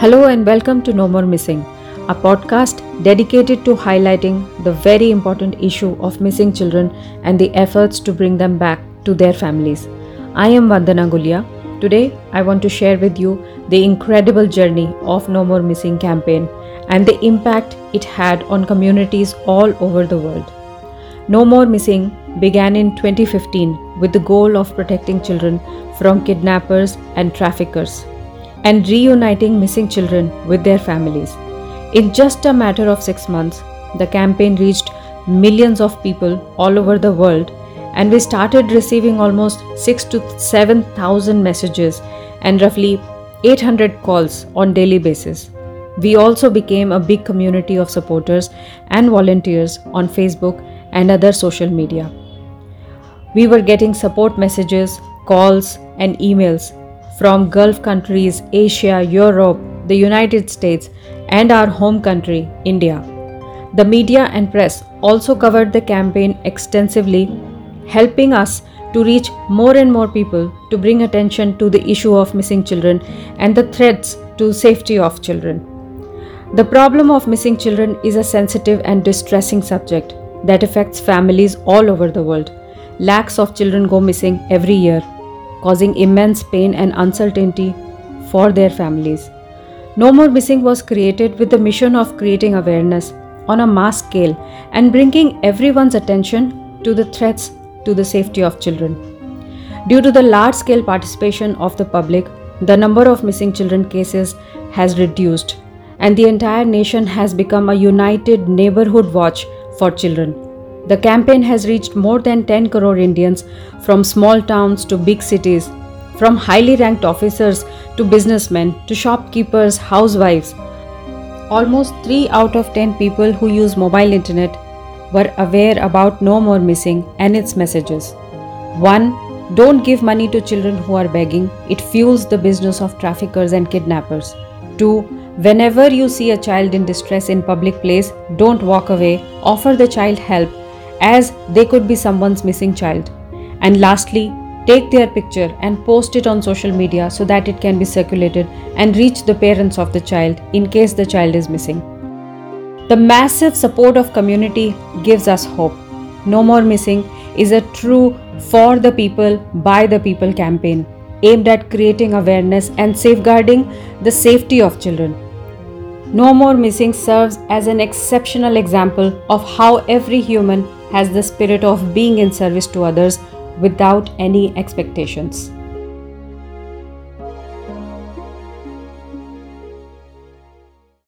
Hello and welcome to No More Missing, a podcast dedicated to highlighting the very important issue of missing children and the efforts to bring them back to their families. I am Vandana Guliya. Today, I want to share with you the incredible journey of No More Missing campaign and the impact it had on communities all over the world. No More Missing began in 2015 with the goal of protecting children from kidnappers and traffickers and reuniting missing children with their families. In just a matter of six months, the campaign reached millions of people all over the world, and we started receiving almost 6 to 7,000 messages and roughly 800 calls on daily basis. We also became a big community of supporters and volunteers on Facebook and other social media. We were getting support messages, calls, and emails from Gulf countries, Asia, Europe, the United States, and our home country, India. The media and press also covered the campaign extensively, helping us to reach more and more people to bring attention to the issue of missing children and the threats to safety of children. The problem of missing children is a sensitive and distressing subject that affects families all over the world. Lakhs of children go missing every year, causing immense pain and uncertainty for their families. No More Missing was created with the mission of creating awareness on a mass scale and bringing everyone's attention to the threats to the safety of children. Due to the large scale participation of the public, the number of missing children cases has reduced, and the entire nation has become a united neighborhood watch for children. The campaign has reached more than 10 crore Indians from small towns to big cities, from highly ranked officers to businessmen to shopkeepers, housewives. Almost 3 out of 10 people who use mobile internet were aware about No More Missing and its messages. 1. Don't give money to children who are begging, it fuels the business of traffickers and kidnappers. 2. Whenever you see a child in distress in public place, don't walk away, offer the child help as they could be someone's missing child. And lastly, take their picture and post it on social media so that it can be circulated and reach the parents of the child in case the child is missing. The massive support of community gives us hope. No More Missing is a true for the people by the people campaign aimed at creating awareness and safeguarding the safety of children. No More Missing serves as an exceptional example of how every human has the spirit of being in service to others without any expectations.